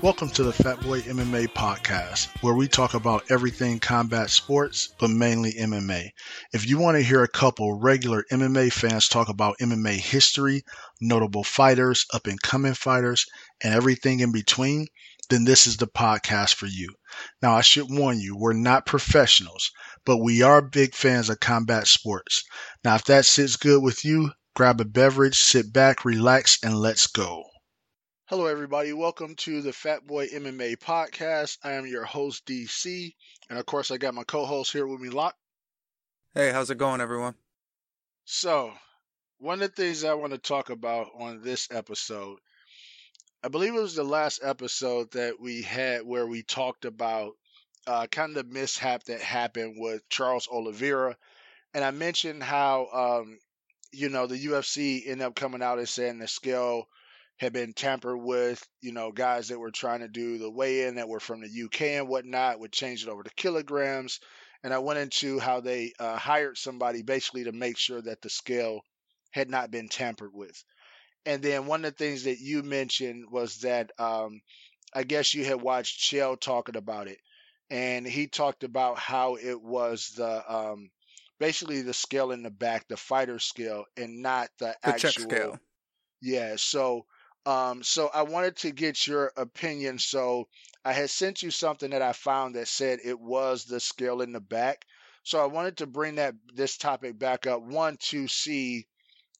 Welcome to the Fat Boy MMA podcast, where we talk about everything combat sports, but mainly MMA. If you want to hear a couple regular MMA fans talk about MMA history, notable fighters, up and coming fighters, and everything in between, then this is the podcast for you. Now, I should warn you, we're not professionals, but we are big fans of combat sports. Now, if that sits good with you, grab a beverage, sit back, relax, and let's go. Hello, everybody. Welcome to the Fat Boy MMA podcast. I am your host, DC. And of course, I got my co host here with me, Locke. Hey, how's it going, everyone? So, one of the things I want to talk about on this episode, I believe it was the last episode that we had where we talked about uh, kind of the mishap that happened with Charles Oliveira. And I mentioned how, um, you know, the UFC ended up coming out and saying the scale had been tampered with. You know, guys that were trying to do the weigh in that were from the UK and whatnot would change it over to kilograms. And I went into how they uh, hired somebody basically to make sure that the scale had not been tampered with. And then one of the things that you mentioned was that um, I guess you had watched Chael talking about it, and he talked about how it was the um, basically the scale in the back, the fighter scale, and not the, The actual. check scale. Yeah. So um, so I wanted to get your opinion. So I had sent you something that I found that said it was the scale in the back. So I wanted to bring that this topic back up. One to see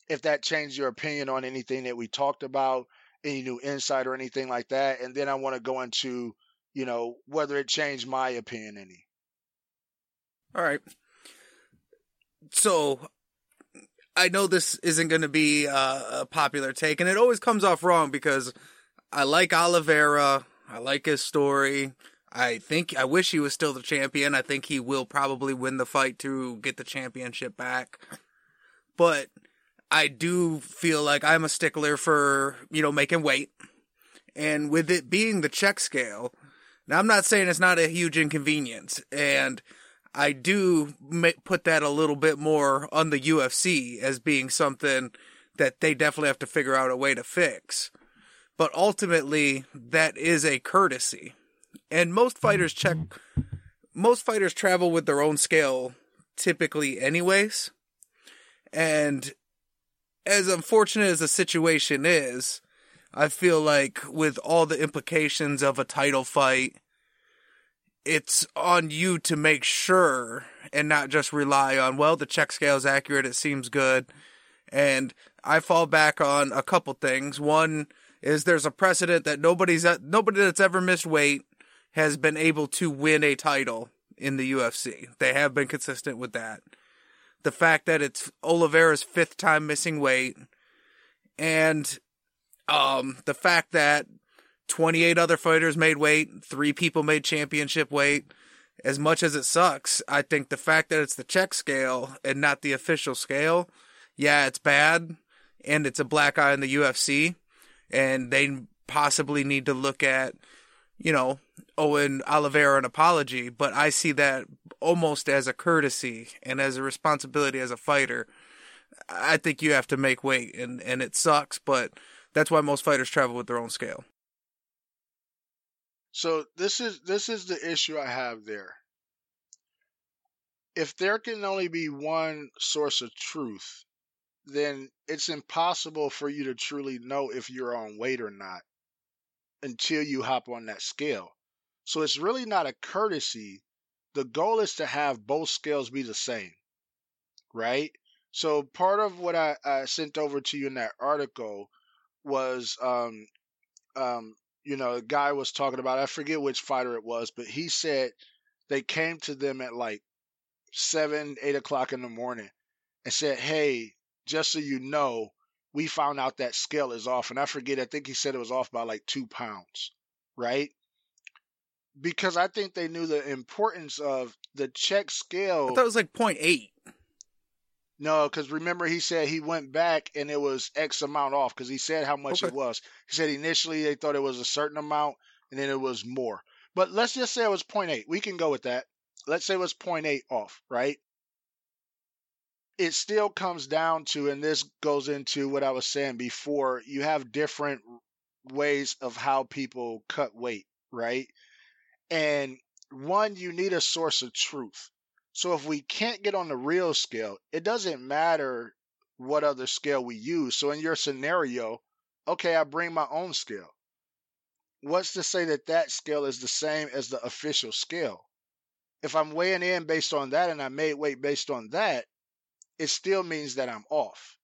if that changed your opinion on anything that we talked about, any new insight or anything like that. And then I want to go into, you know, whether it changed my opinion any. All right. So I know this isn't going to be uh, a popular take, and it always comes off wrong because I like Oliveira. I like his story. I think I wish he was still the champion. I think he will probably win the fight to get the championship back. But I do feel like I'm a stickler for, you know, making weight. And with it being the check scale, now I'm not saying it's not a huge inconvenience. And I do put that a little bit more on the UFC as being something that they definitely have to figure out a way to fix. But ultimately, that is a courtesy. And most fighters mm-hmm. check, most fighters travel with their own scale typically, anyways. And as unfortunate as the situation is, I feel like with all the implications of a title fight, it's on you to make sure and not just rely on, well, the check scale is accurate, it seems good. And I fall back on a couple things. One is there's a precedent that nobody's nobody that's ever missed weight has been able to win a title in the UFC. They have been consistent with that. The fact that it's Oliveira's fifth time missing weight and um the fact that 28 other fighters made weight, three people made championship weight. As much as it sucks, I think the fact that it's the check scale and not the official scale, yeah, it's bad and it's a black eye in the UFC and they possibly need to look at, you know, Owen Oliveira an apology, but I see that almost as a courtesy and as a responsibility as a fighter. I think you have to make weight and, and it sucks, but that's why most fighters travel with their own scale. So this is this is the issue I have there. If there can only be one source of truth, then it's impossible for you to truly know if you're on weight or not until you hop on that scale. So it's really not a courtesy. The goal is to have both scales be the same, right? So part of what I, I sent over to you in that article was, um, um, you know, a guy was talking about, I forget which fighter it was, but he said they came to them at like seven, eight o'clock in the morning and said, Hey, just so you know, we found out that scale is off. And I forget, I think he said it was off by like two pounds, right? Because I think they knew the importance of the check scale. I thought it was like 0.8. No, because remember he said he went back and it was X amount off because he said how much Okay. it was. He said initially they thought it was a certain amount and then it was more. But let's just say it was 0.8. We can go with that. Let's say it was 0.8 off, right? It still comes down to, and this goes into what I was saying before, you have different ways of how people cut weight, right? And one, you need a source of truth. So if we can't get on the real scale, it doesn't matter what other scale we use. So in your scenario, okay, I bring my own scale. What's to say that that scale is the same as the official scale? If I'm weighing in based on that and I made weight based on that, it still means that I'm off.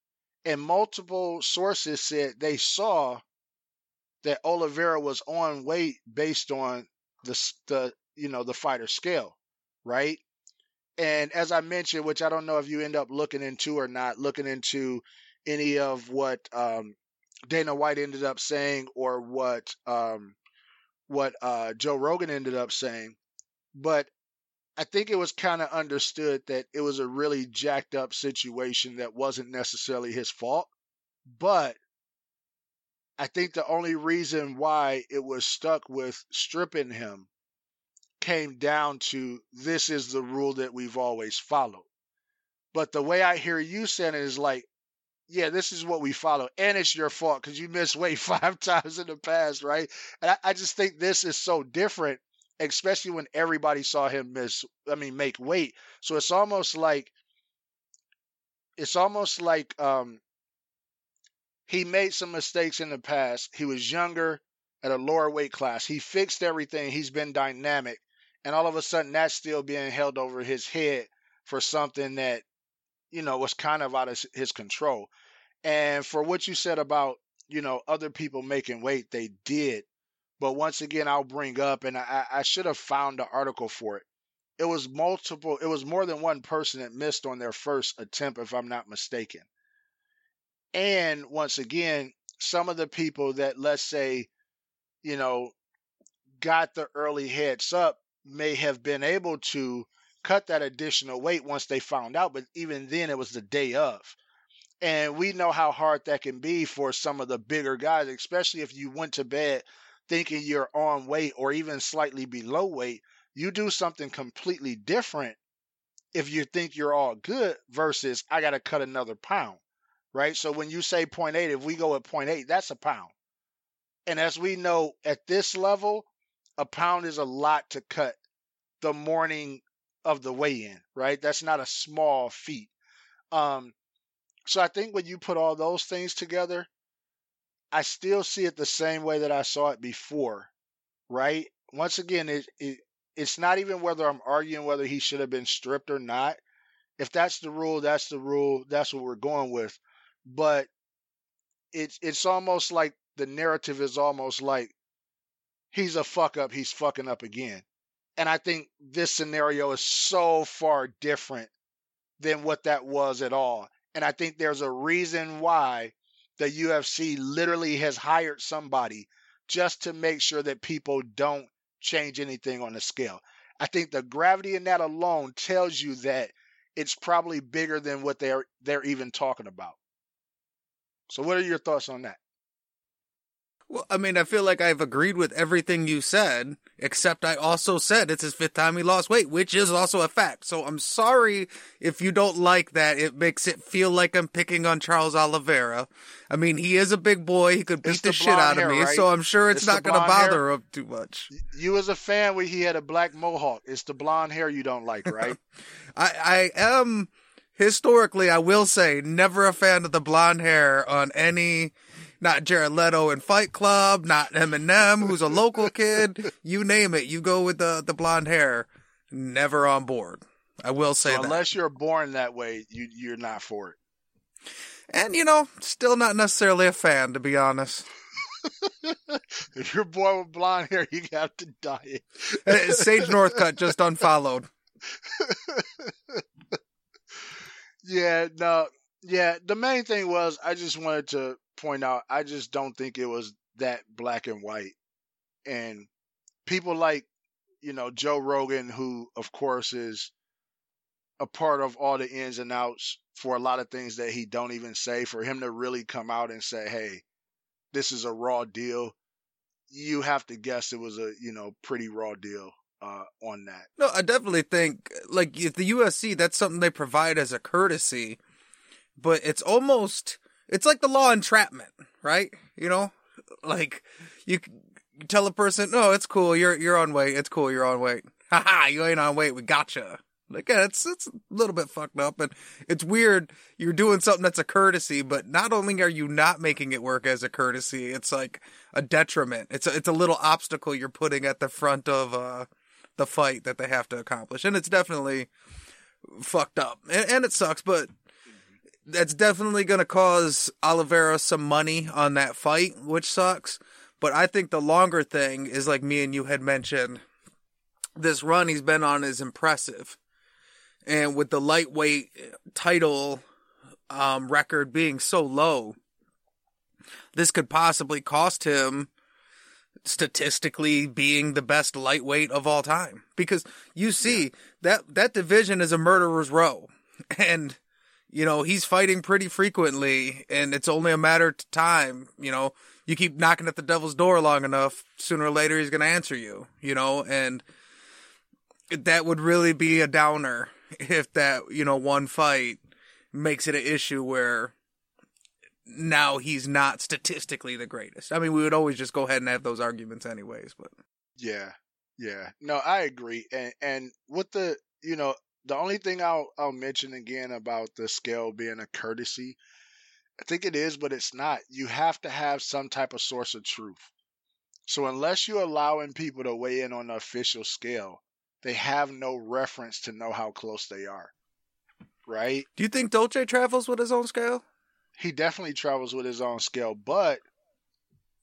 And multiple sources said they saw that Oliveira was on weight based on the the you know the fighter scale, right? And as I mentioned, which I don't know if you end up looking into or not, looking into any of what um, Dana White ended up saying or what um, what uh, Joe Rogan ended up saying, but I think it was kind of understood that it was a really jacked up situation that wasn't necessarily his fault. But I think the only reason why it was stuck with stripping him came down to this is the rule that we've always followed. But the way I hear you saying it is like, yeah, this is what we follow, and it's your fault because you missed weight five times in the past, right? And I, I just think this is so different especially when everybody saw him miss I mean make weight. So it's almost like it's almost like um he made some mistakes in the past. He was younger at a lower weight class. He fixed everything. He's been dynamic. And all of a sudden that's still being held over his head for something that you know was kind of out of his control. And for what you said about, you know, other people making weight, they did but once again, I'll bring up, and I, I should have found the article for it. It was multiple, it was more than one person that missed on their first attempt, if I'm not mistaken. And once again, some of the people that, let's say, you know, got the early heads up may have been able to cut that additional weight once they found out, but even then it was the day of. And we know how hard that can be for some of the bigger guys, especially if you went to bed thinking you're on weight or even slightly below weight, you do something completely different if you think you're all good versus I got to cut another pound, right? So when you say 0.8, if we go at 0.8, that's a pound. And as we know at this level, a pound is a lot to cut the morning of the weigh in, right? That's not a small feat. Um, so I think when you put all those things together, I still see it the same way that I saw it before, right? Once again, it, it it's not even whether I'm arguing whether he should have been stripped or not. If that's the rule, that's the rule. That's what we're going with. But it's it's almost like the narrative is almost like he's a fuck up, he's fucking up again. And I think this scenario is so far different than what that was at all. And I think there's a reason why the UFC literally has hired somebody just to make sure that people don't change anything on the scale. I think the gravity in that alone tells you that it's probably bigger than what they're they're even talking about. So what are your thoughts on that? Well, I mean, I feel like I've agreed with everything you said, except I also said it's his fifth time he lost weight, which is also a fact. So I'm sorry if you don't like that. It makes it feel like I'm picking on Charles Oliveira. I mean, he is a big boy. He could beat the, the shit out of me, right? so I'm sure it's, it's not going to bother hair. him too much. You as a fan, where he had a black mohawk. It's the blonde hair you don't like, right? I, I am historically, I will say, never a fan of the blonde hair on any not Jared Leto in Fight Club, not Eminem, who's a local kid. You name it, you go with the the blonde hair. Never on board. I will say so that. Unless you're born that way, you you're not for it. And you know, still not necessarily a fan, to be honest. if you're born with blonde hair, you have to dye it. Eh, eh, Sage Northcutt just unfollowed. yeah, no, yeah. The main thing was I just wanted to point out, I just don't think it was that black and white. And people like, you know, Joe Rogan, who of course is a part of all the ins and outs for a lot of things that he don't even say, for him to really come out and say, Hey, this is a raw deal, you have to guess it was a, you know, pretty raw deal uh, on that. No, I definitely think like the UFC, that's something they provide as a courtesy, but it's almost it's like the law entrapment, right? You know, Like you tell a person, "No, it's cool. You're you're on weight. It's cool. You're on weight." ha. you ain't on weight. We gotcha. Like yeah, it's it's a little bit fucked up, and it's weird. You're doing something that's a courtesy, but not only are you not making it work as a courtesy, it's like a detriment. It's a, it's a little obstacle you're putting at the front of uh, the fight that they have to accomplish, and it's definitely fucked up, and, and it sucks. But that's definitely going to cause Oliveira some money on that fight, which sucks. But I think the longer thing is like me and you had mentioned. This run he's been on is impressive and with the lightweight title um, record being so low, this could possibly cost him statistically being the best lightweight of all time because you see yeah. that that division is a murderer's row and you know he's fighting pretty frequently and it's only a matter of time you know you keep knocking at the devil's door long enough sooner or later he's going to answer you you know and that would really be a downer if that you know one fight makes it an issue where now he's not statistically the greatest. I mean, we would always just go ahead and have those arguments anyways, but yeah, yeah, no, I agree. And and with the you know the only thing I'll I'll mention again about the scale being a courtesy, I think it is, but it's not. You have to have some type of source of truth. So unless you're allowing people to weigh in on the official scale, they have no reference to know how close they are. Right? Do you think Dolce travels with his own scale? He definitely travels with his own scale, but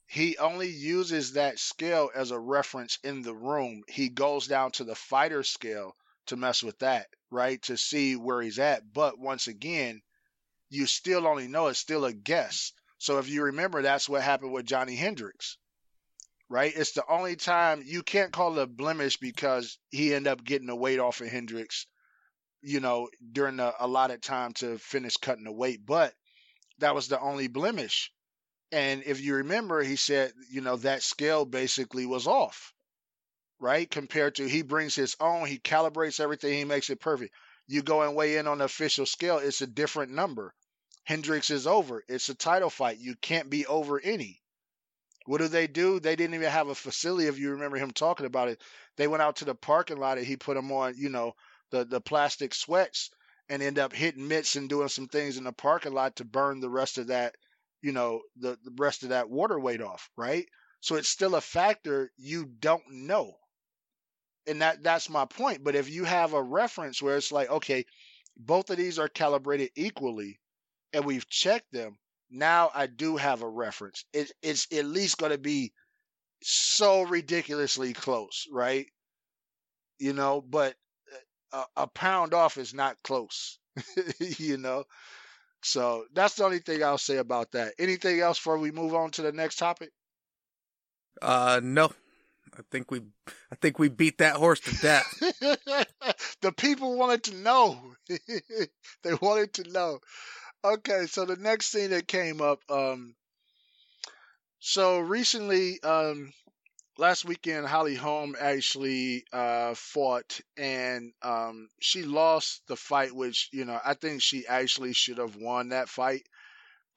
he only uses that scale as a reference in the room. He goes down to the fighter scale to mess with that, right? To see where he's at. But once again, you still only know it's still a guess. So if you remember, that's what happened with Johnny Hendricks right? It's the only time you can't call it a blemish because he ended up getting the weight off of Hendricks, you know, during the allotted time to finish cutting the weight. But that was the only blemish. And if you remember, he said, you know, that scale basically was off, right? Compared to he brings his own, he calibrates everything, he makes it perfect. You go and weigh in on the official scale, it's a different number. Hendricks is over. It's a title fight. You can't be over any. What do they do? They didn't even have a facility. If you remember him talking about it, they went out to the parking lot and he put them on, you know, the the plastic sweats and end up hitting mitts and doing some things in the parking lot to burn the rest of that, you know, the, the rest of that water weight off, right? So it's still a factor you don't know. And that that's my point. But if you have a reference where it's like, okay, both of these are calibrated equally and we've checked them, now I do have a reference. It, it's at least going to be so ridiculously close, right? You know, but a, a pound off is not close, you know? So that's the only thing I'll say about that. Anything else before we move on to the next topic? Uh, no. I think we, I think we beat that horse to death. the people wanted to know. they wanted to know. Okay, so the next thing that came up, um, so recently, um, last weekend, Holly Holm actually uh, fought, and um, she lost the fight, which you know I think she actually should have won that fight.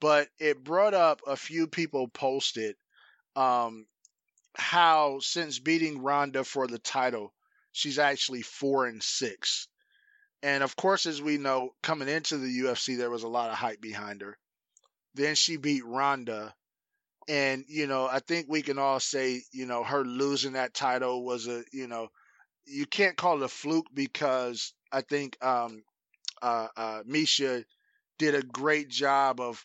But it brought up a few people posted um, how since beating Ronda for the title, she's actually four and six. And of course, as we know, coming into the UFC, there was a lot of hype behind her. Then she beat Ronda. And, you know, I think we can all say, you know, her losing that title was a, you know, you can't call it a fluke because I think um, uh, uh, Miesha did a great job of,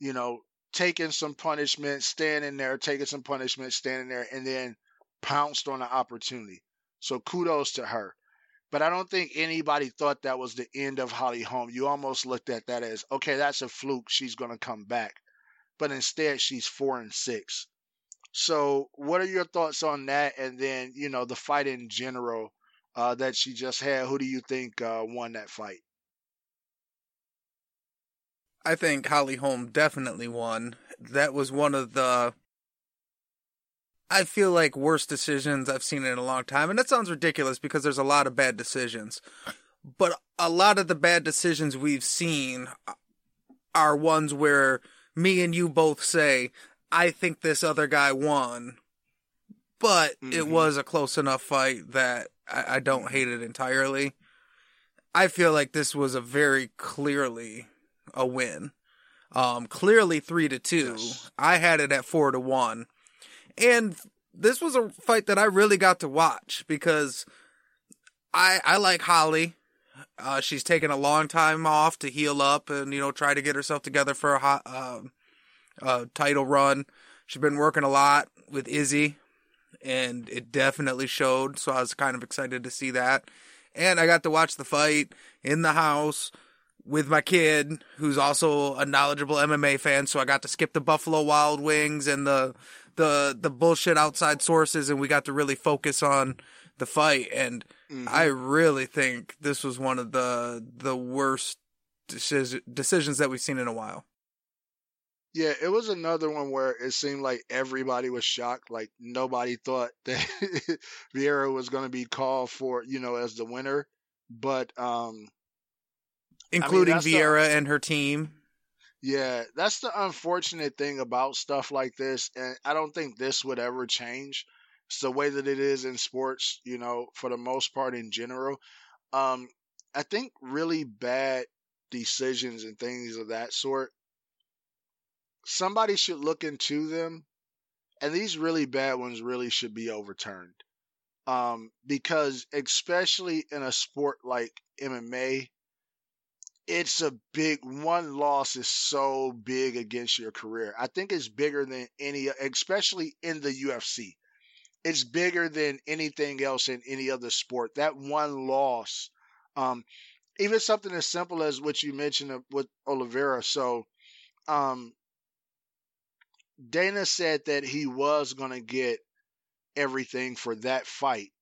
you know, taking some punishment, standing there, taking some punishment, standing there, and then pounced on the opportunity. So kudos to her. But I don't think anybody thought that was the end of Holly Holm. You almost looked at that as, okay, that's a fluke. She's going to come back. But instead, she's four and six. So, what are your thoughts on that? And then, you know, the fight in general uh, that she just had. Who do you think uh, won that fight? I think Holly Holm definitely won. That was one of the I feel like worst decisions I've seen in a long time. And that sounds ridiculous because there's a lot of bad decisions. But a lot of the bad decisions we've seen are ones where me and you both say, I think this other guy won, but mm-hmm. it was a close enough fight that I, I don't hate it entirely. I feel like this was a very clearly a win. Um, clearly three to two. Yes. I had it at four to one. And this was a fight that I really got to watch because I I like Holly. Uh, she's taken a long time off to heal up and you know try to get herself together for a hot, uh, uh, title run. She's been working a lot with Izzy, and it definitely showed. So I was kind of excited to see that. And I got to watch the fight in the house with my kid, who's also a knowledgeable MMA fan. So I got to skip the Buffalo Wild Wings and the the the bullshit outside sources, and we got to really focus on the fight. And mm-hmm. I really think this was one of the the worst decisions that we've seen in a while. Yeah, it was another one where it seemed like everybody was shocked. Like nobody thought that Vieira was going to be called for, you know, as the winner. But um including I mean, Vieira the, and her team. Yeah, that's the unfortunate thing about stuff like this, and I don't think this would ever change. It's the way that it is in sports, you know, for the most part in general. Um, I think really bad decisions and things of that sort somebody should look into them, and these really bad ones really should be overturned. Um, because especially in a sport like MMA, it's a big one loss is so big against your career. I think it's bigger than any, especially in the UFC. It's bigger than anything else in any other sport. That one loss, um, even something as simple as what you mentioned with Oliveira. So, um, Dana said that he was going to get everything for that fight.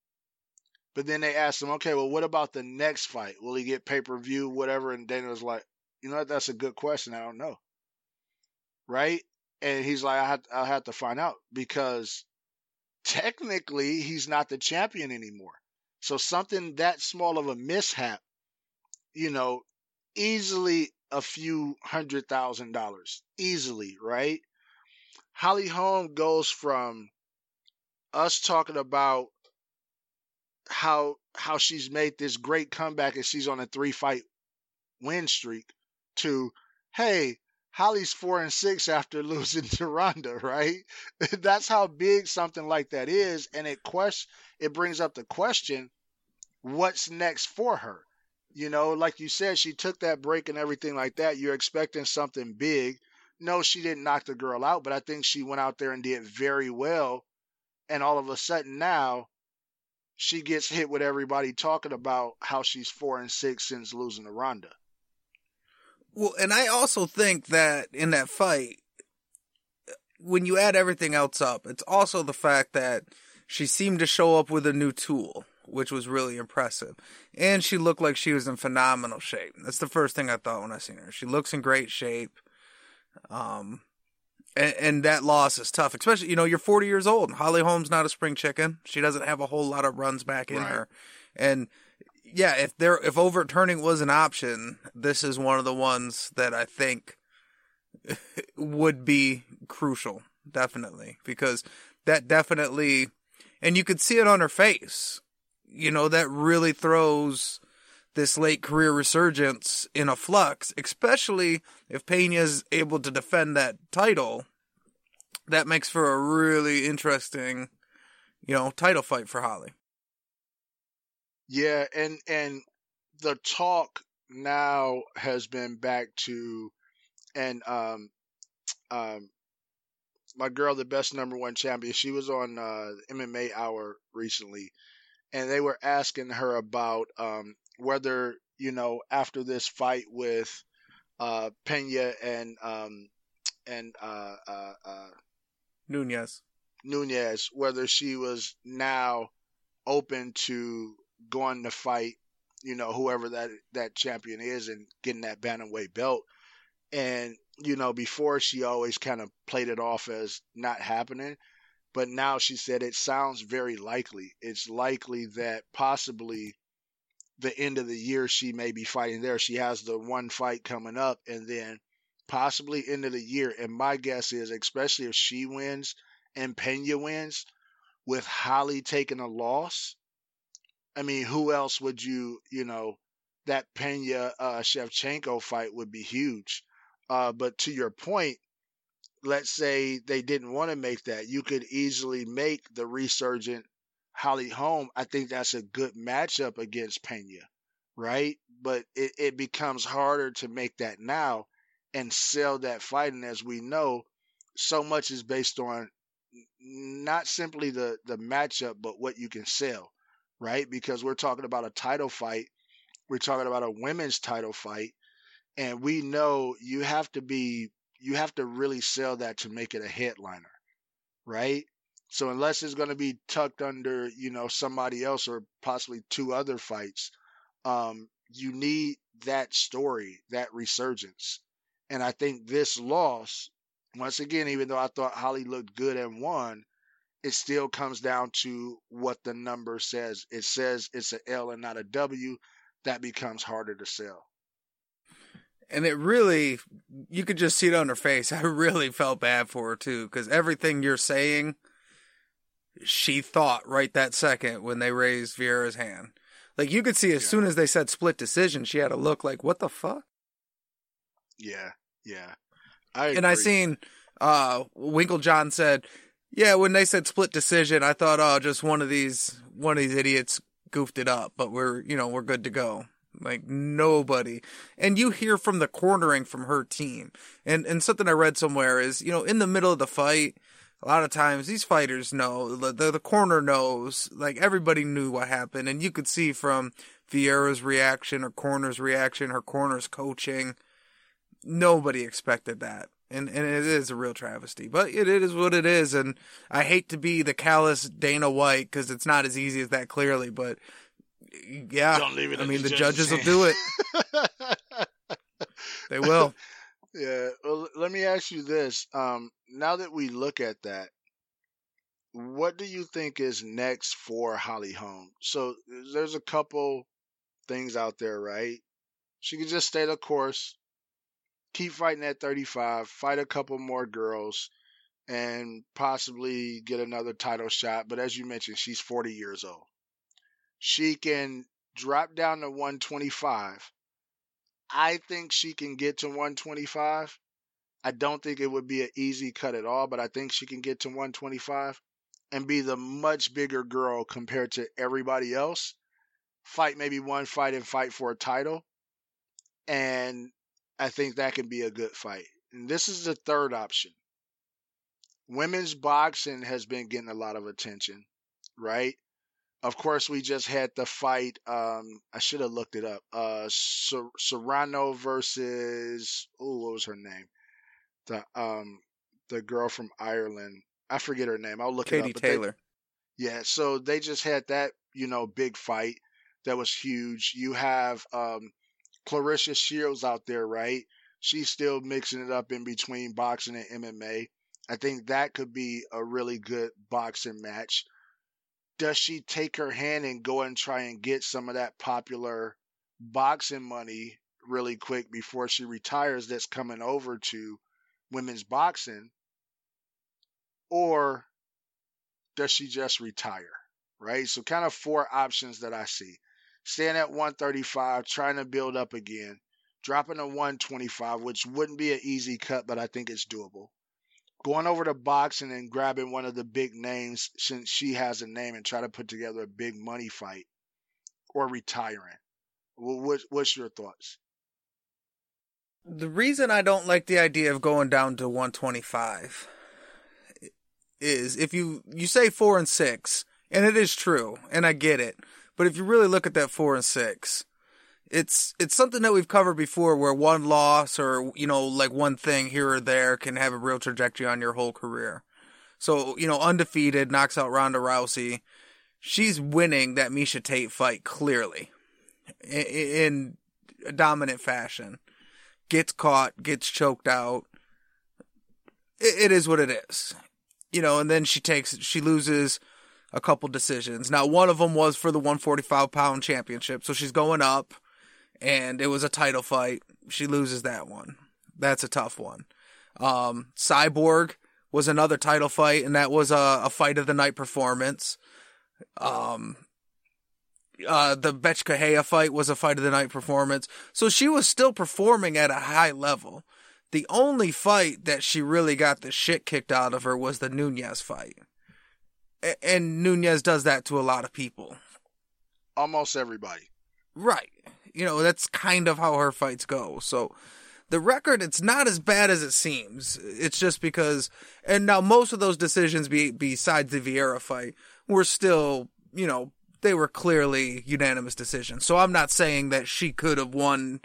But then they asked him, okay, well, what about the next fight? Will he get pay per view, whatever? And Dana was like, you know, that's a good question. I don't know. Right? And he's like, I have, I have to find out because technically he's not the champion anymore. So something that small of a mishap, you know, easily a few hundred thousand dollars. Easily, right? Holly Holm goes from us talking about how how she's made this great comeback and she's on a three fight win streak to hey Holly's four and six after losing to Ronda, right? That's how big something like that is, and it quest it brings up the question, what's next for her? You know, like you said, she took that break and everything like that. You're expecting something big no, she didn't knock the girl out, but I think she went out there and did very well. And all of a sudden now, she gets hit with everybody talking about how she's four and six since losing to Ronda. Well, and I also think that in that fight, when you add everything else up, it's also the fact that she seemed to show up with a new tool, which was really impressive. And she looked like she was in phenomenal shape. That's the first thing I thought when I seen her. She looks in great shape. Um, and, and, that loss is tough, especially you know you're 40 years old. Holly Holm's not a spring chicken. She doesn't have a whole lot of runs back in right. her, and yeah, if there if overturning was an option, this is one of the ones that I think would be crucial, definitely, because that definitely, and you could see it on her face. You know that really throws this late career resurgence in a flux, especially if Pena is able to defend that title. That makes for a really interesting, you know, title fight for Holly. Yeah, and and the talk now has been back to and um um my girl the best number one champion she was on uh MMA hour recently and they were asking her about um whether you know after this fight with uh, Pena and um, and uh, uh, uh, Nunes, Nunes, whether she was now open to going to fight, you know, whoever that that champion is and getting that bantamweight belt. And you know, before she always kind of played it off as not happening, but now she said it sounds very likely. It's likely that possibly the end of the year she may be fighting there. She has the one fight coming up, and then possibly end of the year. And my guess is, especially if she wins and Pena wins, with Holly taking a loss, I mean, who else would you, you know, that Pena uh, Shevchenko fight would be huge. Uh, but to your point, let's say they didn't want to make that, you could easily make the resurgent Holly Holm. I think that's a good matchup against Pena, right? But it, it becomes harder to make that now and sell that fight. And as we know, so much is based on not simply the the matchup, but what you can sell, right? Because we're talking about a title fight, we're talking about a women's title fight, and we know you have to be you have to really sell that to make it a headliner, right? So unless it's going to be tucked under, you know, somebody else or possibly two other fights, um, you need that story, that resurgence. And I think this loss, once again, even though I thought Holly looked good and won, it still comes down to what the number says. It says it's an L and not a W. That becomes harder to sell and it really you could just see it on her face. I really felt bad for her too because everything you're saying she thought right that second when they raised vieira's hand. Like you could see as yeah. soon as they said split decision she had a look like what the fuck? Yeah yeah. I and i seen uh Winkeljohn said yeah when they said split decision i thought oh just one of these one of these idiots goofed it up but we're you know we're good to go like nobody. And you hear from the cornering from her team. And and something I read somewhere is, you know, in the middle of the fight, a lot of times these fighters know, the, the, the corner knows, like everybody knew what happened. And you could see from Vieira's reaction, or corner's reaction, her corner's coaching, nobody expected that. And, and it is a real travesty, but it, it is what it is. And I hate to be the callous Dana White because it's not as easy as that clearly, but yeah. Don't leave it. I mean, the, the judges, judges will do it. they will. Yeah. Well, let me ask you this. Um, now that we look at that, what do you think is next for Holly Holm? So there's a couple things out there, right? She could just stay the course, keep fighting at 35, fight a couple more girls, and possibly get another title shot. But as you mentioned, she's 40 years old she can drop down to 125. I think she can get to 125. I don't think it would be an easy cut at all, but I think she can get to 125 and be the much bigger girl compared to everybody else. Fight maybe one fight and fight for a title. And I think that can be a good fight. And this is the third option. Women's boxing has been getting a lot of attention, right? Of course, we just had the fight. Um, I should have looked it up. Uh, Ser- Serrano versus oh, what was her name? The um, the girl from Ireland. I forget her name. I'll look Katie it up. Katie Taylor. They, yeah, so they just had that you know big fight that was huge. You have um, Claressa Shields out there, right? She's still mixing it up in between boxing and MMA. I think that could be a really good boxing match does she take her hand and go and try and get some of that popular boxing money really quick before she retires that's coming over to women's boxing? Or does she just retire? Right? So, kind of four options that I see. Staying at 135, trying to build up again, dropping to 125, which wouldn't be an easy cut, but I think it's doable going over to boxing and then grabbing one of the big names since she has a name and try to put together a big money fight or retiring. What, what's your thoughts? The reason I don't like the idea of going down to 125 is if you you say 4 and 6 and it is true and I get it but if you really look at that 4 and 6 it's it's something that we've covered before where one loss or you know like one thing here or there can have a real trajectory on your whole career. So, you know, undefeated knocks out Ronda Rousey. She's winning that Miesha Tate fight clearly in, a dominant fashion. Gets caught, gets choked out. it is what it is. You know, and then she takes she loses a couple decisions. Now, one of them was for the 145 pound championship, so she's going up and it was a title fight. She loses that one. That's a tough one. Um, Cyborg was another title fight, and that was a, a fight of the night performance. Um, uh, the Correia fight was a fight of the night performance. So she was still performing at a high level. The only fight that she really got the shit kicked out of her was the Nunes fight. A- and Nunes does that to a lot of people. Almost everybody. Right. You know, that's kind of how her fights go. So the record, it's not as bad as it seems. It's just because, and now most of those decisions, be, besides the Vieira fight, were still, you know, they were clearly unanimous decisions. So I'm not saying that she could have won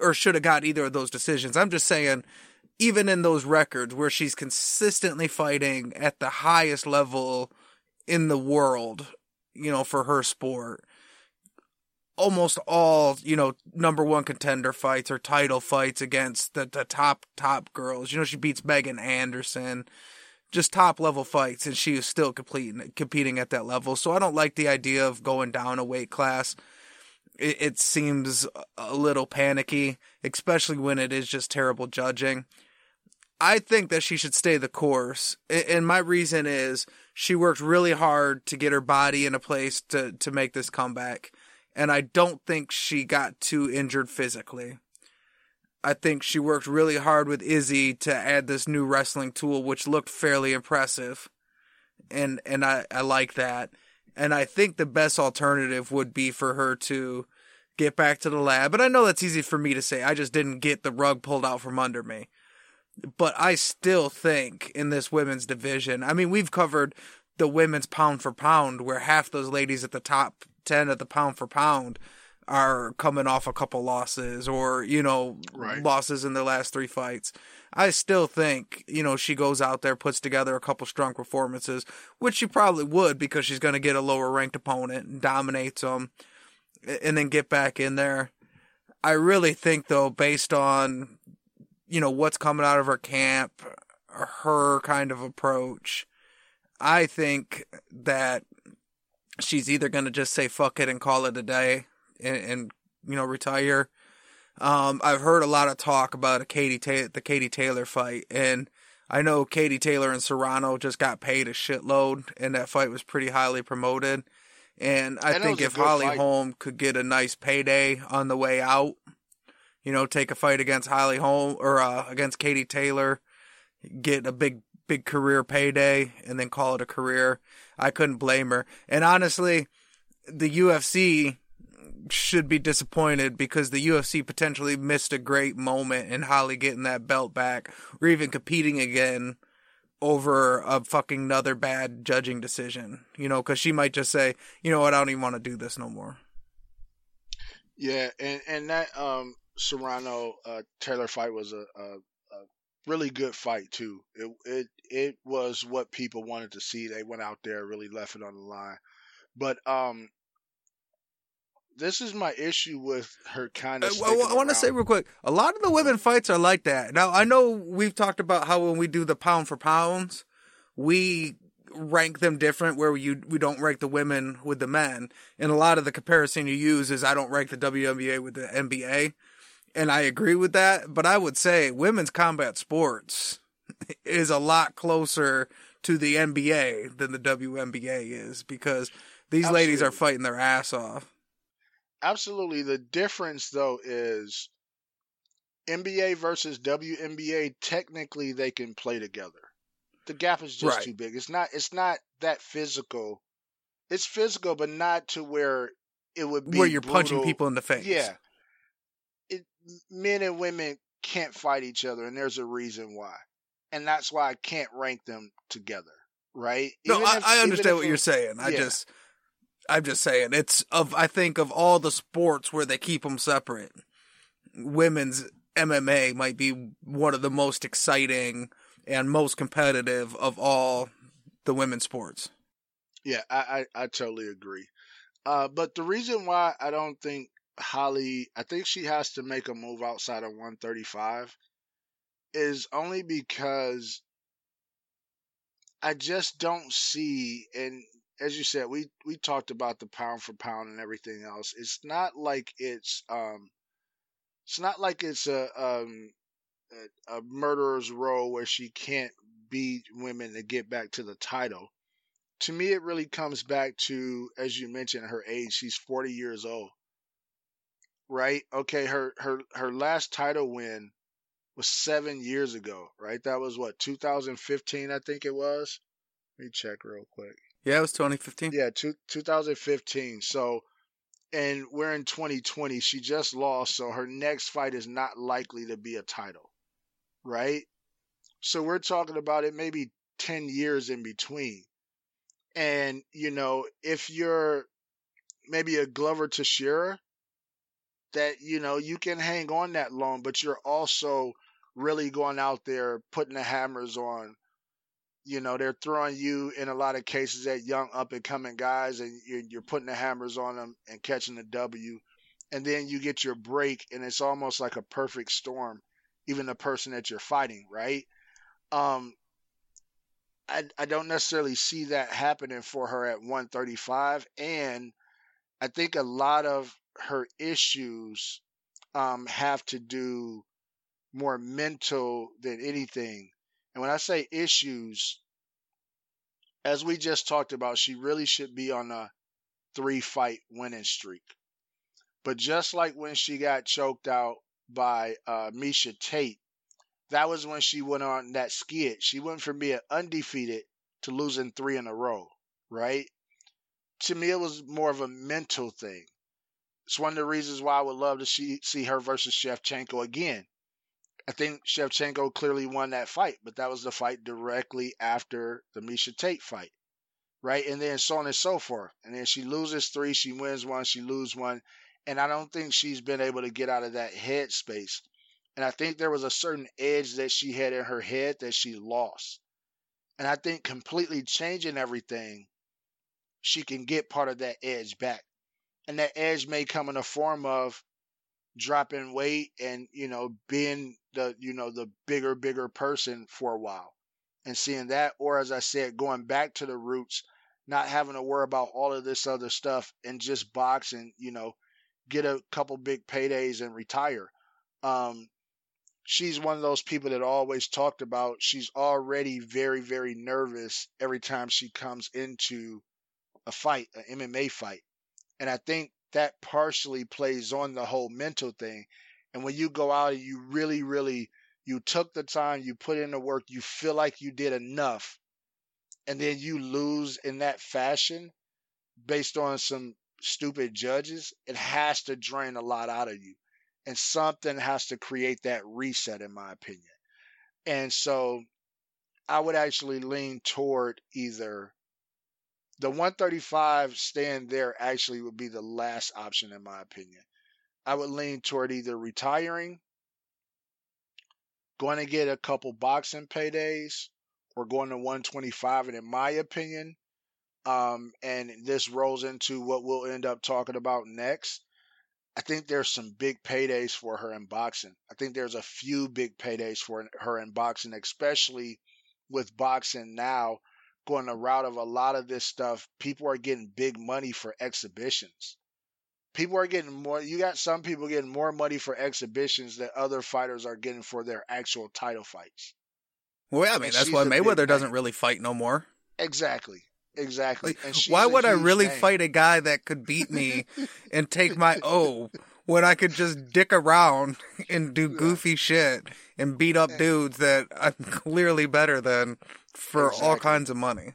or should have got either of those decisions. I'm just saying, even in those records where she's consistently fighting at the highest level in the world, you know, for her sport, almost all, you know, number one contender fights or title fights against the, the top, top girls. You know, she beats Megan Anderson, just top level fights, and she is still competing, competing at that level. So I don't like the idea of going down a weight class. It, it seems a little panicky, especially when it is just terrible judging. I think that she should stay the course. And my reason is she worked really hard to get her body in a place to, to make this comeback and I don't think she got too injured physically. I think she worked really hard with Izzy to add this new wrestling tool, which looked fairly impressive, and and I I like that. And I think the best alternative would be for her to get back to the lab. But I know that's easy for me to say. I just didn't get the rug pulled out from under me. But I still think in this women's division, I mean, we've covered the women's pound for pound, where half those ladies at the top 10 at the pound for pound are coming off a couple losses or, you know, Right. losses in their last three fights. I still think, you know, she goes out there, puts together a couple strong performances, which she probably would because she's going to get a lower ranked opponent and dominates them and then get back in there. I really think though, based on, you know, what's coming out of her camp, her kind of approach, I think that she's either going to just say fuck it and call it a day and, and you know retire. Um, I've heard a lot of talk about a Katie Ta- the Katie Taylor fight, and I know Katie Taylor and Serrano just got paid a shitload, and that fight was pretty highly promoted. And I think if Holly fight. Holm could get a nice payday on the way out, you know, take a fight against Holly Holm or uh, against Katie Taylor, get a big big career payday, and then call it a career. I couldn't blame her. And honestly, the UFC should be disappointed because the UFC potentially missed a great moment in Holly getting that belt back or even competing again over a fucking another bad judging decision. You know, because she might just say, you know what, I don't even want to do this no more. Yeah, and and that um Serrano uh, Taylor fight was a, a, a really good fight too. It it it was what people wanted to see. They went out there, really left it on the line. But um, this is my issue with her kind Uh, of. well, I want to say real quick, a lot of the women fights are like that. Now, I know we've talked about how when we do the pound for pounds, we rank them different where you we don't rank the women with the men. And a lot of the comparison you use is I don't rank the WNBA with the NBA. And I agree with that, but I would say women's combat sports is a lot closer to the NBA than the WNBA is because these ladies are fighting their ass off. Absolutely. The difference though is NBA versus WNBA. Technically, they can play together. The gap is just Right. too big. It's not. It's not that physical. It's physical, but not to where it would be Where you're punching people in the face. Yeah. Men and women can't fight each other, and there's a reason why. And that's why I can't rank them together, right? No, I, if- I understand what you're saying. I yeah. just, I'm just saying it's of. I think of all the sports where they keep them separate, women's MMA might be one of the most exciting and most competitive of all the women's sports. Yeah, I, I, I totally agree. Uh, but the reason why I don't think Holly, I think she has to make a move outside of 135 is only because I just don't see, and as you said, we, we talked about the pound for pound and everything else. It's not like it's, um, it's not like it's a, um, a, a murderer's row where she can't beat women to get back to the title. To me, it really comes back to, as you mentioned, her age. She's 40 years old, right? Okay, her her her last title win was seven years ago, right? That was what 2015, I think it was. Let me check real quick. Yeah, it was 2015. Yeah, two, 2015. So, and we're in 2020. She just lost, so her next fight is not likely to be a title, right? So we're talking about it maybe 10 years in between. And, you know, if you're maybe a Glover Teixeira, that, you know, you can hang on that long, but you're also really going out there putting the hammers on. You know they're throwing you in a lot of cases at young up and coming guys and you're, putting the hammers on them and catching the w. And then you get your break and it's almost like a perfect storm even the person that you're fighting right? Um I, I don't necessarily see that happening for her at 135 and i think a lot of her issues um, have to do more mental than anything and when I say issues, as we just talked about, she really should be on a three fight winning streak. But just like when she got choked out by uh, Miesha Tate, that was when she went on that skid. She went from being undefeated to losing three in a row, right? To me, it was more of a mental thing. It's one of the reasons why I would love to see, see her versus Shevchenko again. I think Shevchenko clearly won that fight, but that was the fight directly after the Miesha Tate fight, right? And then so on and so forth. And then she loses three, she wins one, she loses one, and I don't think she's been able to get out of that head space. And I think there was a certain edge that she had in her head that she lost. And I think completely changing everything, she can get part of that edge back. And that edge may come in the form of dropping weight and you know being the you know the bigger bigger person for a while and seeing that. Or as i said going back to the roots not having to worry about all of this other stuff and just box and you know get a couple big paydays and retire. Um she's one of those people that always talked about she's already very very nervous every time she comes into a fight an mma fight and i think that partially plays on the whole mental thing. And when you go out and you really, really, you took the time, you put in the work, you feel like you did enough, and then you lose in that fashion based on some stupid judges, it has to drain a lot out of you. And something has to create that reset, in my opinion. And so I would actually lean toward either the 135 stand there actually would be the last option in my opinion. I would lean toward either retiring, going to get a couple boxing paydays, or going to 125. And in my opinion, um, and this rolls into what we'll end up talking about next. I think there's some big paydays for her in boxing. I think there's a few big paydays for her in boxing, especially with boxing now going the route of a lot of this stuff, people are getting big money for exhibitions. People are getting more. You got some people getting more money for exhibitions than other fighters are getting for their actual title fights. Well, yeah, I mean that's why Mayweather doesn't really fight no more. Exactly. Exactly. Like, why would I really name. fight a guy that could beat me and take my O when I could just dick around and do goofy shit and beat up dudes that I'm clearly better than for exactly. all kinds of money.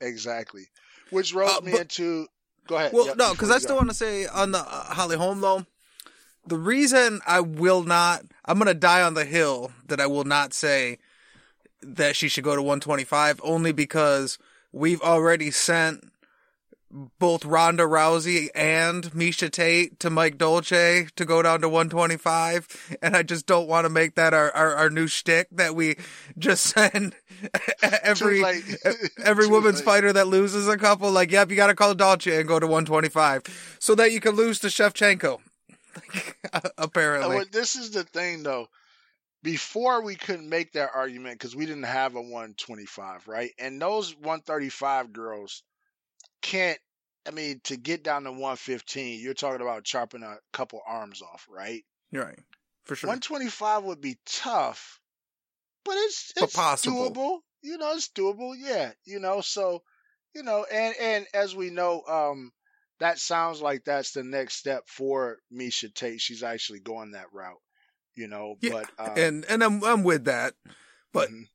Exactly. Which rolls uh, me into. Go ahead. Well, yep, no, because I still want to say on the uh, Holly Holm though. The reason I will not, I'm gonna die on the hill that I will not say that she should go to 125, only because we've already sent both Ronda Rousey and Miesha Tate to Mike Dolce to go down to 125, and I just don't want to make that our, our, our new shtick that we just send every every women's fighter that loses a couple like, yep, you got to call Dolce and go to 125, so that you can lose to Shevchenko. Apparently, well, this is the thing though. Before we couldn't make that argument because we didn't have a 125, right? And those 135 girls can't I mean, to get down to 115, you're talking about chopping a couple arms off, right? Right. for sure. 125 would be tough, but it's it's possible. doable. You know, it's doable. Yeah, you know, so you know, and and as we know, um, that sounds like that's the next step for Miesha Tate. She's actually going that route. You know, Yeah, but um, and and I'm I'm with that, but mhm.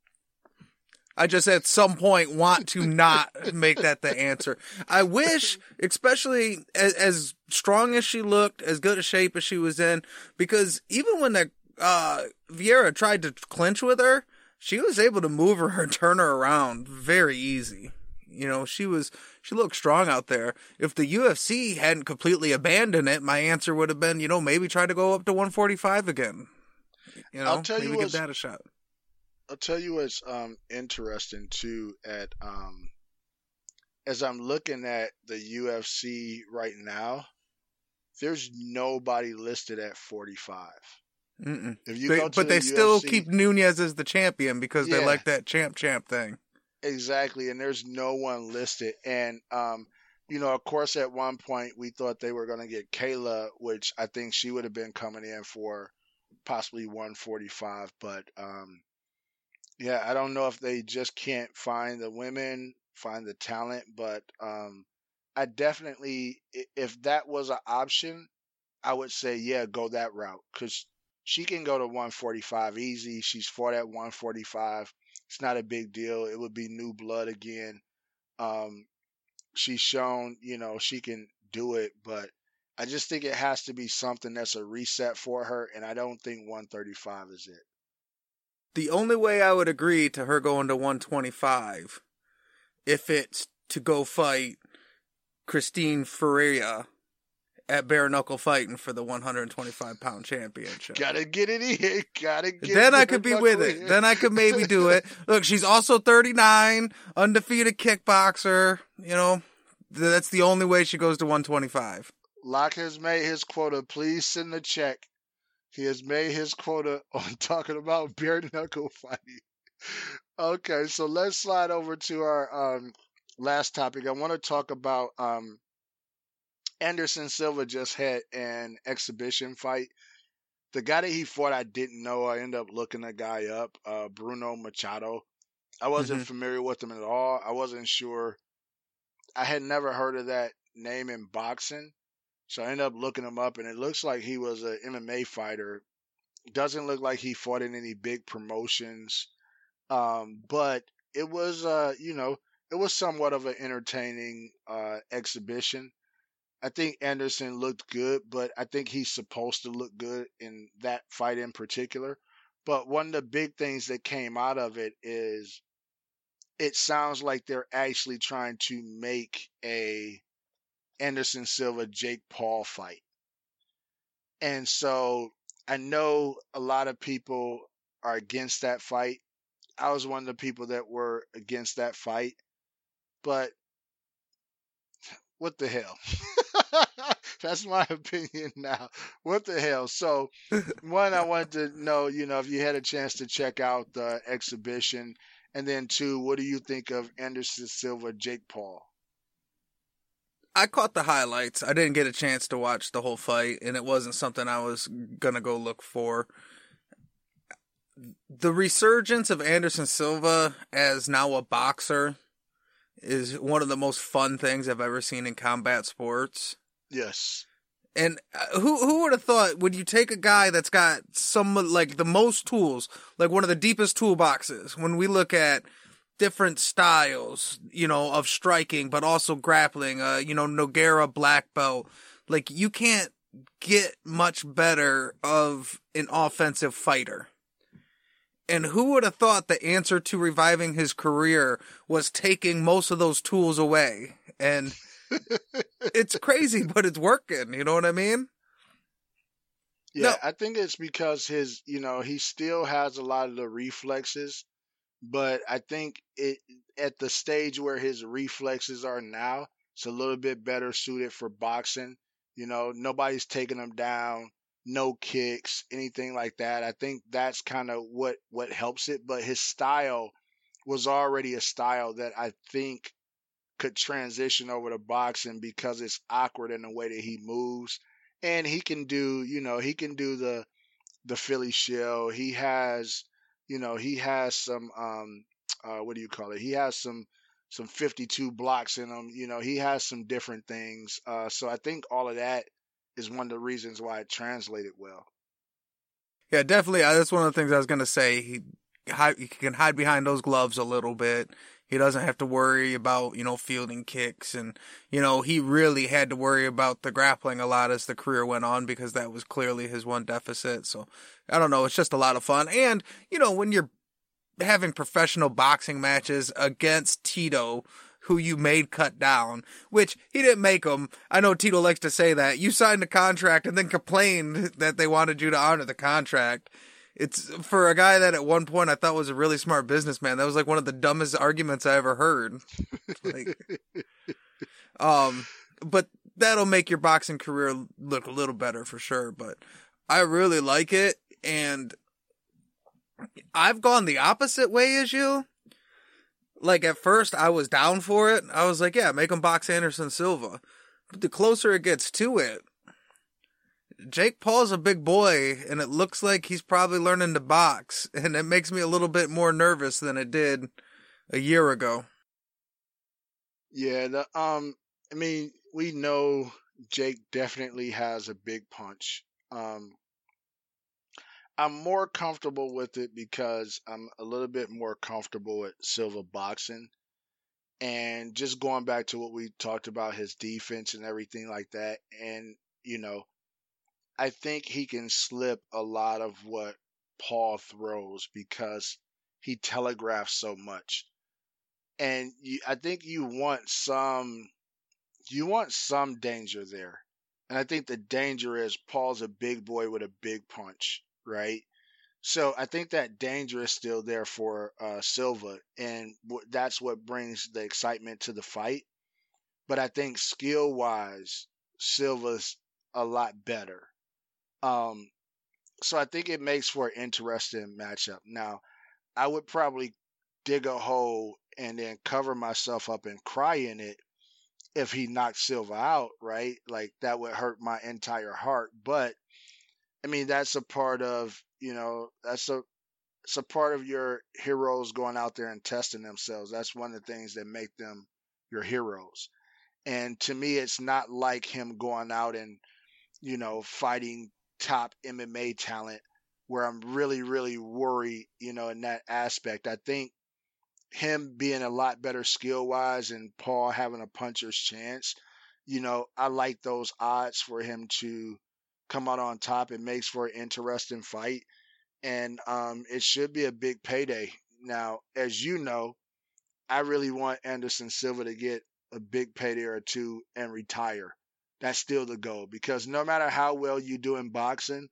I just at some point want to not make that the answer. I wish, especially as, as strong as she looked, as good a shape as she was in, because even when the uh, Vieira tried to clinch with her, she was able to move her and turn her around very easy. You know, she was she looked strong out there. If the UFC hadn't completely abandoned it, my answer would have been, you know, maybe try to go up to 145 again. You know, I'll tell you maybe give what's- that a shot. I'll tell you what's um interesting too at um as I'm looking at the UFC right now, there's nobody listed at 45. Mm-mm. If you They- but the they still UFC keep Nunes as the champion because they like that champ champ thing. exactly, and there's no one listed. And um, you know, of course, at one point we thought they were going to get Kayla, which I think she would have been coming in for possibly 145. But um, yeah, I don't know if they just can't find the women, find the talent. But um, I definitely, if that was an option, I would say yeah, go that route because she can go to 145 easy. She's fought at 145. It's not a big deal. It would be new blood again. Um, she's shown, you know, she can do it, but I just think it has to be something that's a reset for her, and I don't think 135 is it. The only way I would agree to her going to 125 if it's to go fight Christine Ferreira at bare knuckle fighting for the 125 pound championship. Gotta get it in. Gotta get. It. Then I could be with knuckle it. Then I could maybe do it. Look, she's also 39, undefeated kickboxer. You know, that's the only way she goes to 125. Locke has made his quota. Please send a check. He has made his quota on talking about bare knuckle fighting. Okay, so let's slide over to our um, last topic. I want to talk about um, Anderson Silva just had an exhibition fight. The guy that he fought, I didn't know. I ended up looking the guy up, uh, Bruno Machado. I wasn't Mhm. familiar with him at all. I wasn't sure. I had never heard of that name in boxing. So I ended up looking him up, and it looks like he was an MMA fighter. Doesn't look like he fought in any big promotions, um, but it was, uh, you know, it was somewhat of an entertaining uh, exhibition. I think Anderson looked good, but I think he's supposed to look good in that fight in particular. But one of the big things that came out of it is it sounds like they're actually trying to make a Anderson Silva Jake Paul fight. And so I know a lot of people are against that fight. I was one of the people that were against that fight. But what the hell? That's my opinion now. What the hell? So, one, I wanted to know, you know, if you had a chance to check out the exhibition. And then, two, what do you think of Anderson Silva, Jake Paul? I caught the highlights. I didn't get a chance to watch the whole fight, and it wasn't something I was gonna go look for. The resurgence of Anderson Silva as now a boxer is one of the most fun things I've ever seen in combat sports. Yes. And uh, who who would have thought when you take a guy that's got some like the most tools, like one of the deepest toolboxes, when we look at different styles, you know, of striking, but also grappling, uh, you know, Nogueira black belt, like you can't get much better of an offensive fighter. And who would have thought the answer to reviving his career was taking most of those tools away? And it's crazy, but it's working. You know what I mean? Yeah, No. I think it's because his, you know, he still has a lot of the reflexes, but I think it at the stage where his reflexes are now, it's a little bit better suited for boxing. You know, nobody's taking him down, no kicks, anything like that. I think that's kind of what what helps it, but his style was already a style that I think could transition over to boxing because it's awkward in the way that he moves and he can do you know he can do the the Philly Shell. He has, you know, he has some um uh what do you call it? He has some some 52 blocks in him. You know, he has some different things. Uh so I think all of that is one of the reasons why it translated well. Yeah, definitely. Uh, that's one of the things I was going to say. He he can hide behind those gloves a little bit. He doesn't have to worry about, you know, fielding kicks and, you know, he really had to worry about the grappling a lot as the career went on because that was clearly his one deficit. So I don't know. It's just a lot of fun. And, you know, when you're having professional boxing matches against Tito, who you made cut down, which he didn't make them. I know Tito likes to say that. You signed a contract and then complained that they wanted you to honor the contract it's for a guy that at one point I thought was a really smart businessman. That was like one of the dumbest arguments I ever heard. like, um, but that'll make your boxing career look a little better for sure. But I really like it, and I've gone the opposite way as you. Like at first, I was down for it. I was like, "Yeah, make him box Anderson Silva." But the closer it gets to it, Jake Paul's a big boy, and it looks like he's probably learning to box, and it makes me a little bit more nervous than it did a year ago. Yeah, the um, I mean, we know Jake definitely has a big punch. Um, I'm more comfortable with it because I'm a little bit more comfortable with Silva boxing. And just going back to what we talked about his defense and everything like that. And, you know, I think he can slip a lot of what Paul throws because he telegraphs so much. And you, I think you want some you want some danger there. And I think the danger is Paul's a big boy with a big punch, right? So I think that danger is still there for uh, Silva, and w- that's what brings the excitement to the fight. But I think skill wise, Silva's a lot better. Um, so I think it makes for an interesting matchup. Now, I would probably dig a hole and then cover myself up and cry in it if he knocked Silva out, right? Like that would hurt my entire heart. But I mean, that's a part of you know that's a it's a part of your heroes going out there and testing themselves. That's one of the things that make them your heroes. And to me, it's not like him going out and you know fighting top MMA talent where I'm really, really worried, you know, in that aspect. I think him being a lot better skill wise and Paul having a puncher's chance, you know, I like those odds for him to come out on top. It makes for an interesting fight. And um, it should be a big payday. Now, as you know, I really want Anderson Silva to get a big payday or two and retire that's still the goal because no matter how well you do in boxing,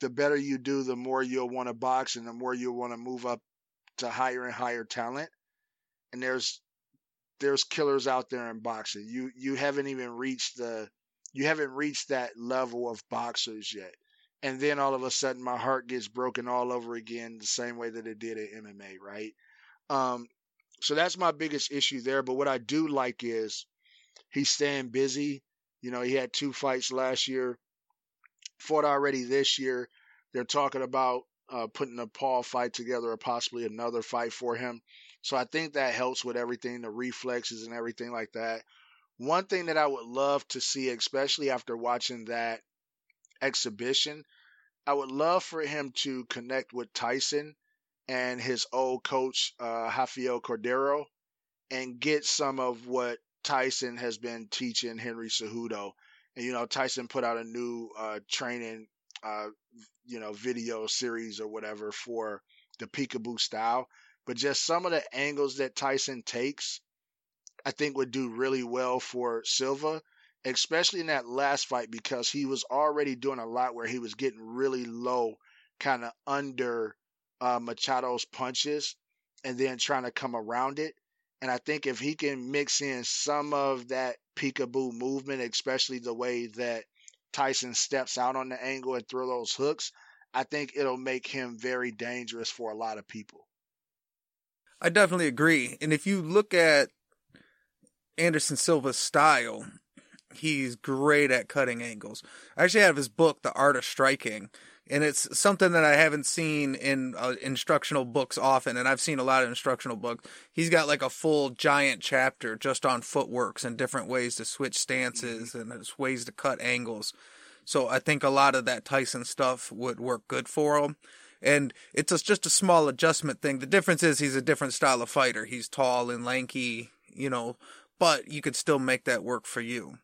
the better you do, the more you'll want to box and the more you'll want to move up to higher and higher talent. And there's there's killers out there in boxing. You you haven't even reached the you haven't reached that level of boxers yet. And then all of a sudden my heart gets broken all over again the same way that it did at MMA, right? Um so that's my biggest issue there. But what I do like is he's staying busy you know, he had two fights last year, fought already this year. They're talking about uh, putting a Paul fight together or possibly another fight for him. So I think that helps with everything, the reflexes and everything like that. One thing that I would love to see, especially after watching that exhibition, I would love for him to connect with Tyson and his old coach, uh, Rafael Cordeiro, and get some of what Tyson has been teaching Henry Cejudo. And, you know, Tyson put out a new uh, training, uh, you know, video series or whatever for the peekaboo style. But just some of the angles that Tyson takes, I think would do really well for Silva, especially in that last fight because he was already doing a lot where he was getting really low, kind of under uh, Machado's punches and then trying to come around it. And I think if he can mix in some of that peekaboo movement, especially the way that Tyson steps out on the angle and throw those hooks, I think it'll make him very dangerous for a lot of people. I definitely agree. And if you look at Anderson Silva's style, he's great at cutting angles. I actually have his book, The Art of Striking, and it's something that I haven't seen in uh, instructional books often, and I've seen a lot of instructional books. He's got like a full giant chapter just on footworks and different ways to switch stances mm-hmm. and ways to cut angles. So I think a lot of that Tyson stuff would work good for him. And it's just a small adjustment thing. The difference is he's a different style of fighter. He's tall and lanky, you know, but you could still make that work for you.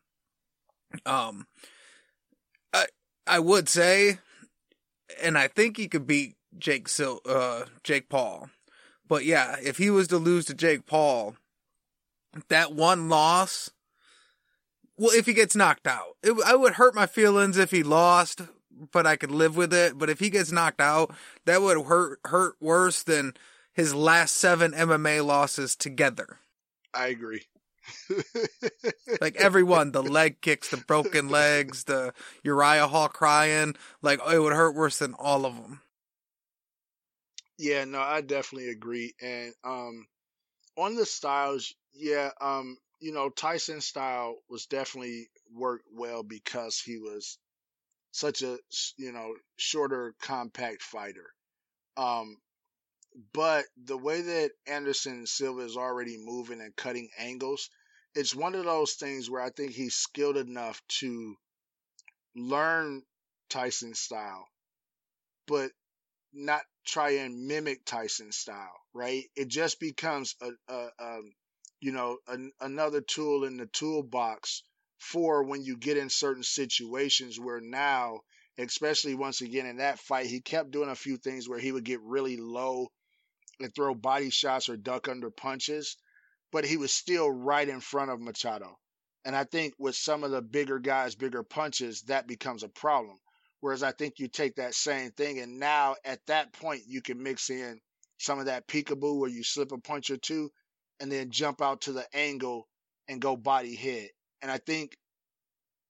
Um, I I would say and I think he could beat Jake Sil- uh, Jake Paul. But yeah, if he was to lose to Jake Paul, that one loss, well, if he gets knocked out, it, I would hurt my feelings if he lost, but I could live with it. But if he gets knocked out, that would hurt hurt worse than his last seven MMA losses together. I agree. like everyone, the leg kicks, the broken legs, the Uriah Hall crying, like it would hurt worse than all of them. Yeah, no, I definitely agree. And um on the styles, yeah, um, you know, Tyson's style was definitely worked well because he was such a you know shorter, compact fighter. Um, but the way that Anderson Silva is already moving and cutting angles, it's one of those things where I think he's skilled enough to learn Tyson's style, but not try and mimic Tyson's style, right? It just becomes a, a, a you know, an, another tool in the toolbox for when you get in certain situations where now, especially once again in that fight, he kept doing a few things where he would get really low and throw body shots or duck under punches, but he was still right in front of Machado. And I think with some of the bigger guys, bigger punches, that becomes a problem. Whereas I think you take that same thing and now at that point you can mix in some of that peekaboo where you slip a punch or two and then jump out to the angle and go body hit. And I think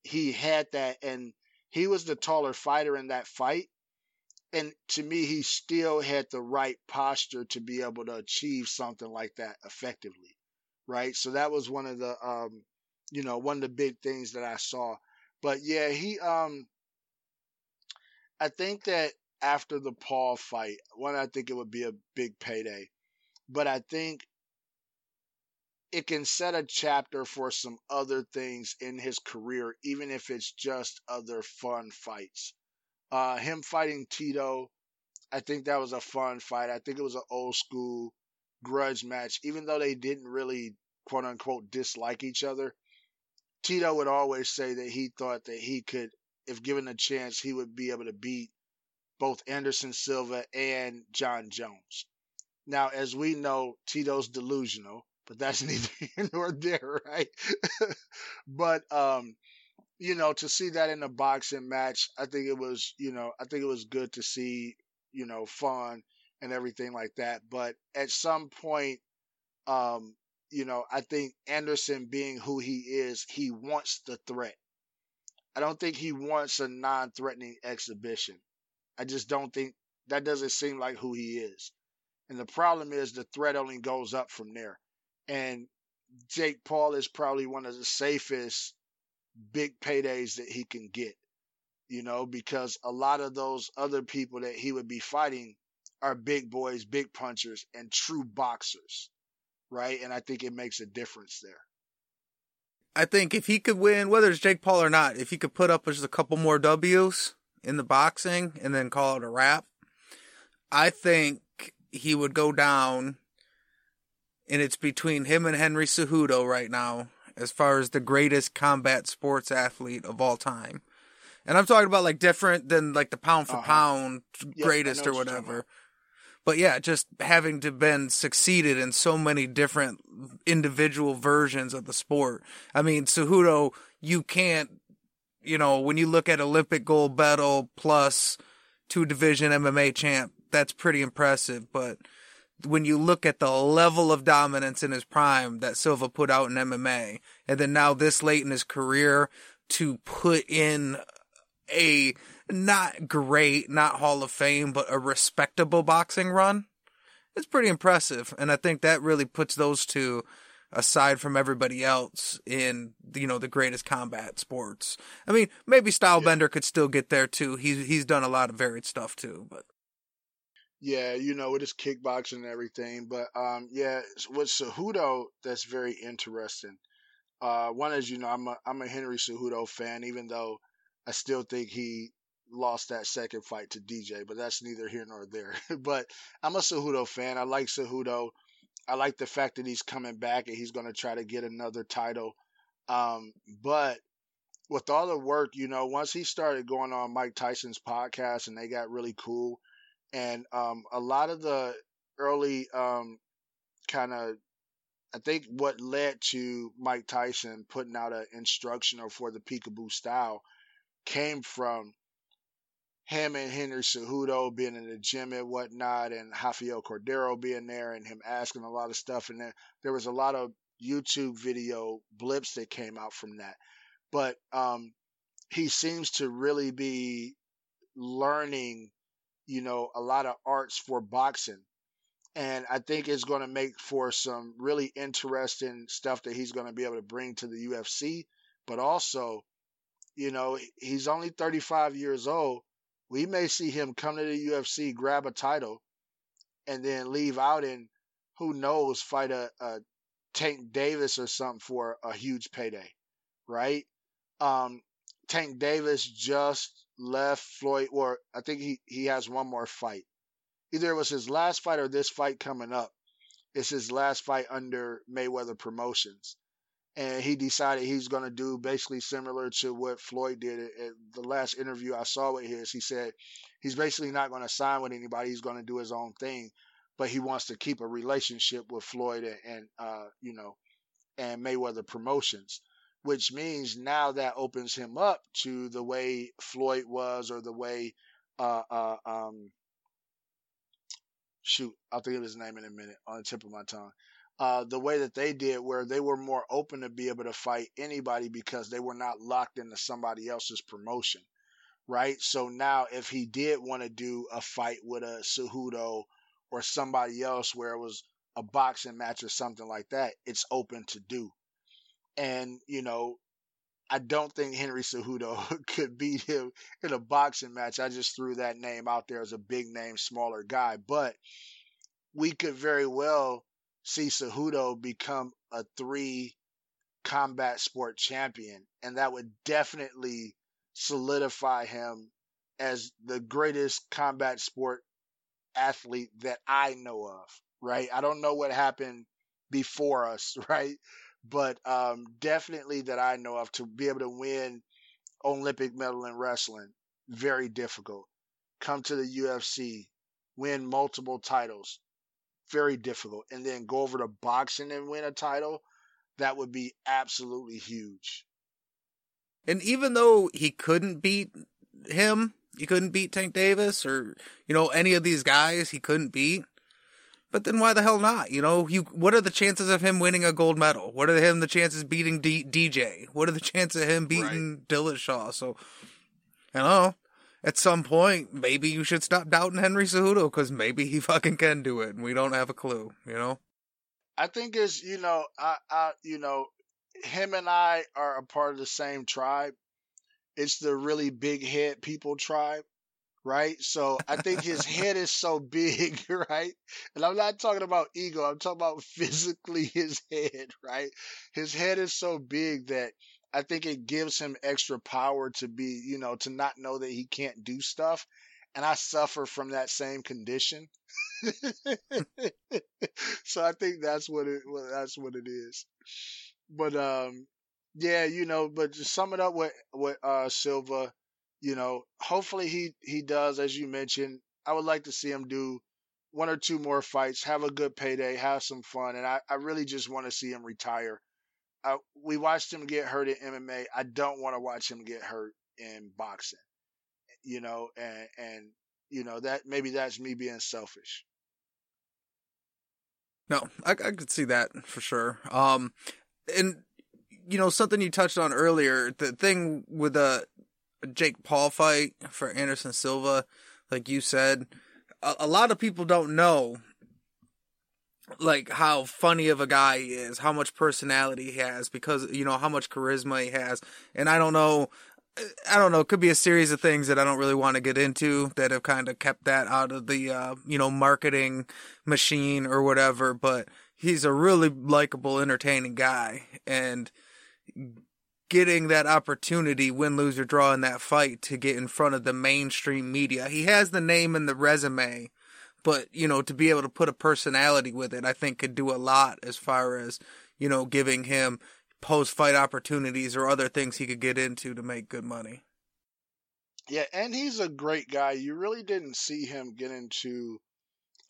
he had that and he was the taller fighter in that fight and to me, he still had the right posture to be able to achieve something like that effectively, right? So that was one of the, um, you know, one of the big things that I saw. But yeah, he, um, I think that after the Paul fight, one, I think it would be a big payday, but I think it can set a chapter for some other things in his career, even if it's just other fun fights. Uh, him fighting Tito, I think that was a fun fight. I think it was an old school grudge match, even though they didn't really quote unquote dislike each other. Tito would always say that he thought that he could, if given a chance, he would be able to beat both Anderson Silva and Jon Jones. Now, as we know, Tito's delusional, but that's neither here nor there, right? but um, you know, to see that in a boxing match, I think it was, you know, I think it was good to see, you know, fun and everything like that. But at some point, um, you know, I think Anderson being who he is, he wants the threat. I don't think he wants a non threatening exhibition. I just don't think that doesn't seem like who he is. And the problem is the threat only goes up from there. And Jake Paul is probably one of the safest big paydays that he can get, you know, because a lot of those other people that he would be fighting are big boys, big punchers, and true boxers, right? And I think it makes a difference there. I think if he could win, whether it's Jake Paul or not, if he could put up just a couple more W's in the boxing and then call it a wrap, I think he would go down. And it's between him and Henry Cejudo right now as far as the greatest combat sports athlete of all time. And I'm talking about like different than like the pound for uh-huh. pound greatest or whatever. But yeah, just having to been succeeded in so many different individual versions of the sport. I mean, Cejudo, you can't, you know, when you look at Olympic gold medal plus two division MMA champ, that's pretty impressive. But when you look at the level of dominance in his prime that Silva put out in MMA, and then now this late in his career to put in a not great, not Hall of Fame, but a respectable boxing run, it's pretty impressive. And I think that really puts those two aside from everybody else in you know the greatest combat sports. I mean, maybe Stylebender yeah. could still get there too. He's he's done a lot of varied stuff too, but yeah, you know, it is kickboxing and everything. But um, yeah, with Cejudo, that's very interesting. Uh, one is, you know, I'm a I'm a Henry Cejudo fan, even though I still think he lost that second fight to DJ, but that's neither here nor there. but I'm a Cejudo fan. I like Cejudo. I like the fact that he's coming back and he's going to try to get another title. Um, but with all the work, you know, once he started going on Mike Tyson's podcast and they got really cool, and um, a lot of the early um, kind of I think what led to Mike Tyson putting out an instructional for the peekaboo style came from him and Henry Cejudo being in the gym and whatnot, and Rafael Cordeiro being there, and him asking a lot of stuff. And then there was a lot of YouTube video blips that came out from that. But um, he seems to really be learning, you know, a lot of arts for boxing. And I think it's going to make for some really interesting stuff that he's going to be able to bring to the UFC. But also, you know, he's only 35 years old we may see him come to the UFC, grab a title, and then leave out and who knows, fight a, a Tank Davis or something for a huge payday, right? Um, Tank Davis just left Floyd, or I think he, he has one more fight. Either it was his last fight or this fight coming up. It's his last fight under Mayweather Promotions and he decided he's going to do basically similar to what Floyd did. At the last interview I saw with his, he said he's basically not going to sign with anybody. He's going to do his own thing, but he wants to keep a relationship with Floyd and, and uh, you know, and Mayweather Promotions, which means now that opens him up to the way Floyd was or the way, uh, uh, um, shoot, I'll think of his name in a minute on the tip of my tongue uh, the way that they did, where they were more open to be able to fight anybody because they were not locked into somebody else's promotion, right? So now, if he did want to do a fight with a Cejudo or somebody else where it was a boxing match or something like that, it's open to do. And, you know, I don't think Henry Cejudo could beat him in a boxing match. I just threw that name out there as a big name, smaller guy. But we could very well see Cejudo become a three combat sport champion, and that would definitely solidify him as the greatest combat sport athlete that I know of. Right? I don't know what happened before us, right? But um, definitely that I know of to be able to win Olympic medal in wrestling, very difficult. Come to the UFC, win multiple titles, very difficult. And then go over to boxing and win a title, that would be absolutely huge. And even though he couldn't beat him, he couldn't beat Tank Davis or, you know, any of these guys he couldn't beat. But then why the hell not? You know, you what are the chances of him winning a gold medal? What are him the chances beating D- DJ? What are the chances of him beating right. Dillashaw? So, you know, at some point, maybe you should stop doubting Henry Cejudo because maybe he fucking can do it, and we don't have a clue. You know. I think it's you know I I you know him and I are a part of the same tribe. It's the really big head people tribe, right? So I think his head is so big, right? And I'm not talking about ego. I'm talking about physically his head, right? His head is so big that I think it gives him extra power to be, you know, to not know that he can't do stuff. And I suffer from that same condition. so I think that's what it well, that's what it is. But um yeah, you know, but to sum it up with with uh Silva, you know, hopefully he he does as you mentioned. I would like to see him do one or two more fights, have a good payday, have some fun, and I, I really just want to see him retire I, we watched him get hurt in MMA. I don't want to watch him get hurt in boxing. You know, and and you know that maybe that's me being selfish. No, I, I could see that for sure. Um, and you know something you touched on earlier, the thing with the Jake Paul fight for Anderson Silva, like you said, a, a lot of people don't know like how funny of a guy he is, how much personality he has, because you know how much charisma he has, and I don't know. I don't know. It could be a series of things that I don't really want to get into that have kind of kept that out of the, uh, you know, marketing machine or whatever. But he's a really likable, entertaining guy. And getting that opportunity, win, lose, or draw in that fight to get in front of the mainstream media, he has the name and the resume. But, you know, to be able to put a personality with it, I think could do a lot as far as, you know, giving him post fight opportunities or other things he could get into to make good money. Yeah, and he's a great guy. You really didn't see him get into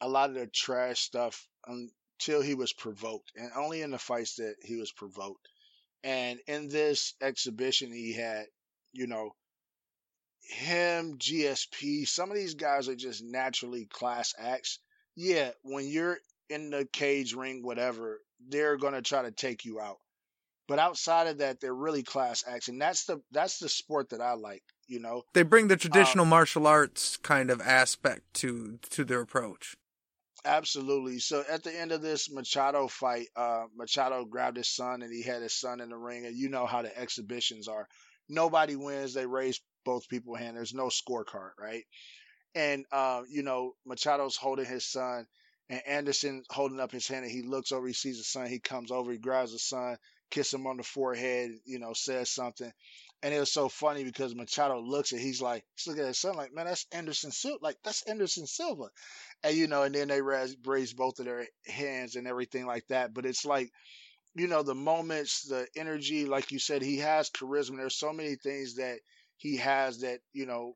a lot of the trash stuff until he was provoked, and only in the fights that he was provoked. And in this exhibition, he had, you know, him, GSP, some of these guys are just naturally class acts. Yeah, when you're in the cage ring, whatever, they're going to try to take you out. But outside of that, they're really class acts, and that's the that's the sport that I like. You know, they bring the traditional um, martial arts kind of aspect to to their approach. Absolutely. So at the end of this Machado fight, uh, Machado grabbed his son and he had his son in the ring, and you know how the exhibitions are. Nobody wins. They raise both people hand. There's no scorecard, right? And uh, you know, Machado's holding his son, and Anderson holding up his hand, and he looks over, he sees the son, he comes over, he grabs the son, kiss him on the forehead, you know, says something. And it was so funny because Machado looks at he's like, he's looking at his son like, man, that's Anderson Silva. Like, that's Anderson Silva. And, you know, and then they raise, both of their hands and everything like that. But it's like, you know, the moments, the energy, like you said, he has charisma. There's so many things that he has that, you know,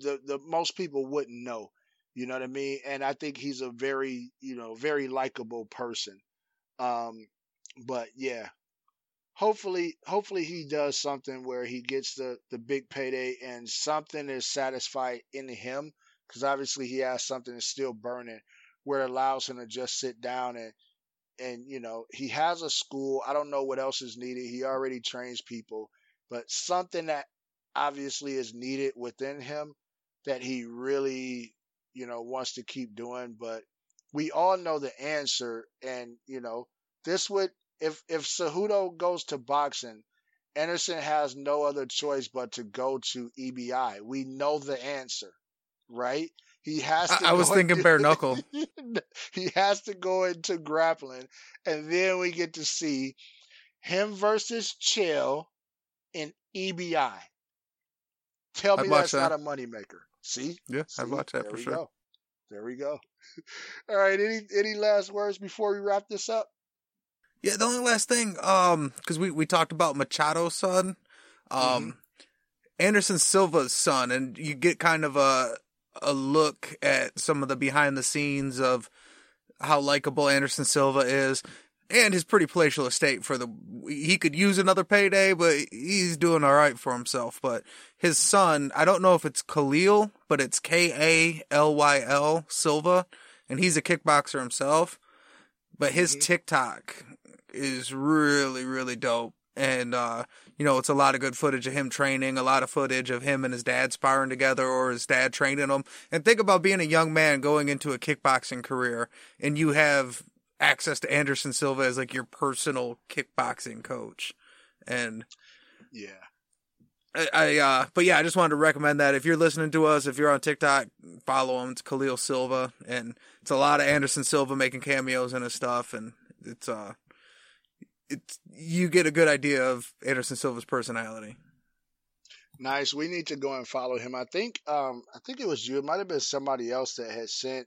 the, the most people wouldn't know. You know what I mean? And I think he's a very, you know, very likable person. Um, but yeah, hopefully hopefully he does something where he gets the the big payday and something is satisfied in him because obviously he has something that's still burning where it allows him to just sit down and and you know he has a school. I don't know what else is needed. He already trains people but something that obviously is needed within him that he really you know wants to keep doing. But we all know the answer and you know this would if if Cejudo goes to boxing, Anderson has no other choice but to go to EBI. We know the answer, right? He has to. I, I was thinking into, bare knuckle. he has to go into grappling, and then we get to see him versus Chael in EBI. Tell me that's that. not a moneymaker. See? Yeah, I'd watch that there for sure. Go. There we go. All right. Any any last words before we wrap this up? Yeah, the only last thing, um, because we, we talked about Machado's son, um, mm-hmm. Anderson Silva's son, and you get kind of a a look at some of the behind the scenes of how likable Anderson Silva is, and his pretty palatial estate. For the he could use another payday, but he's doing all right for himself. But his son, I don't know if it's Khalil, but it's K A L Y L Silva, and he's a kickboxer himself. But his mm-hmm. TikTok is really, really dope. And, uh, you know, it's a lot of good footage of him training, a lot of footage of him and his dad sparring together or his dad training him. And think about being a young man going into a kickboxing career and you have access to Anderson Silva as like your personal kickboxing coach. And yeah. I, I uh but yeah, I just wanted to recommend that if you're listening to us, if you're on TikTok, follow him. It's Khalil Silva and it's a lot of Anderson Silva making cameos in his stuff and it's uh it's you get a good idea of Anderson Silva's personality. Nice. We need to go and follow him. I think um I think it was you. It might have been somebody else that had sent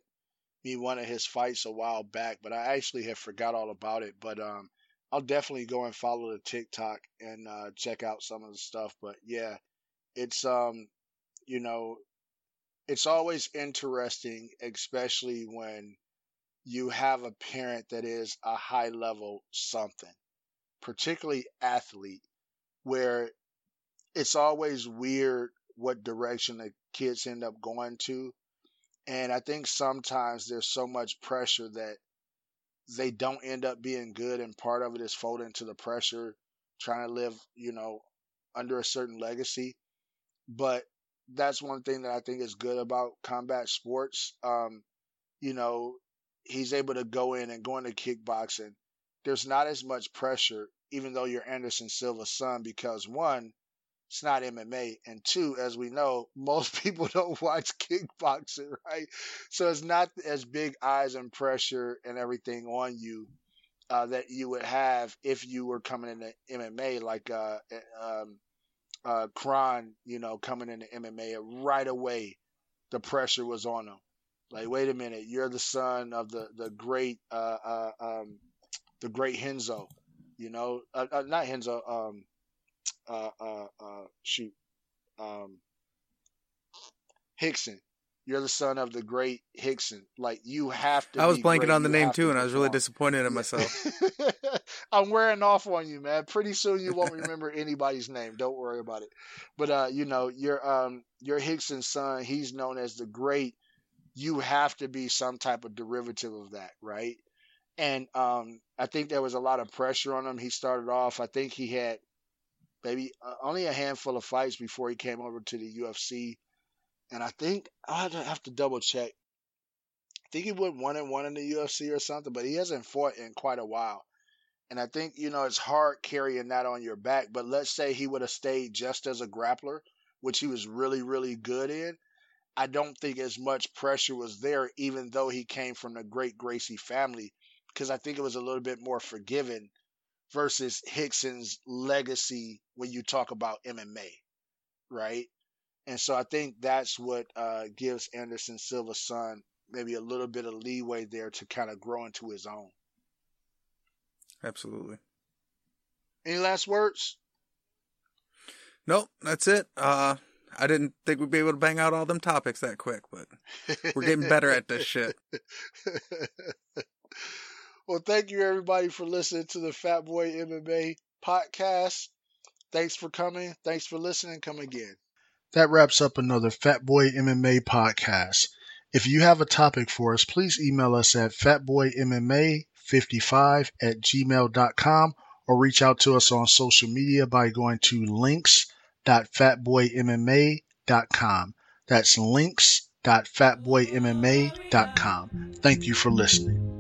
me one of his fights a while back, but I actually have forgot all about it. But um I'll definitely go and follow the TikTok and uh check out some of the stuff. But yeah, it's um you know it's always interesting, especially when you have a parent that is a high level something particularly athlete, where it's always weird what direction the kids end up going to. And I think sometimes there's so much pressure that they don't end up being good, and part of it is folding to the pressure, trying to live, you know, under a certain legacy. But that's one thing that I think is good about combat sports. Um, you know, he's able to go in and go into kickboxing, there's not as much pressure, even though you're Anderson Silva's son, because one, it's not MMA, and two, as we know, most people don't watch kickboxing, right? So it's not as big eyes and pressure and everything on you uh, that you would have if you were coming into MMA, like uh, eh, um, uh, Kron, you know, coming into MMA right away, the pressure was on him. Like, wait a minute, you're the son of the the great uh, uh, um, the great Renzo, you know, uh, uh, not Renzo, um, uh, uh, uh, shoot, um, Rickson. You're the son of the great Rickson. Like you have to. I was blanking great. on the You name too, to and I was really disappointed in myself. I'm wearing off on you, man. Pretty soon you won't remember anybody's name. Don't worry about it. But uh, you know, your um your Rickson's son, he's known as the great. You have to be some type of derivative of that, right? And um I think there was a lot of pressure on him. He started off, I think he had maybe uh, only a handful of fights before he came over to the UFC. And I think I have to, have to double check. I think he went one and one in the UFC or something, but he hasn't fought in quite a while. And I think, you know, it's hard carrying that on your back. But let's say he would have stayed just as a grappler, which he was really, really good in. I don't think as much pressure was there, even though he came from the great Gracie family, because I think it was a little bit more forgiven versus Rickson's legacy when you talk about MMA, right? And so I think that's what uh, gives Anderson Silva's son maybe a little bit of leeway there to kind of grow into his own. Absolutely. Any last words? Nope, that's it. Uh, I didn't think we'd be able to bang out all them topics that quick, but we're getting better at this shit. well, thank you everybody for listening to the Fat Boy MMA podcast. Thanks for coming. Thanks for listening. Come again. That wraps up another Fat Boy MMA podcast. If you have a topic for us, please email us at fatboymma55 at gmail.com or reach out to us on social media by going to links.fatboymma.com. That's links.fatboymma.com. Thank you for listening.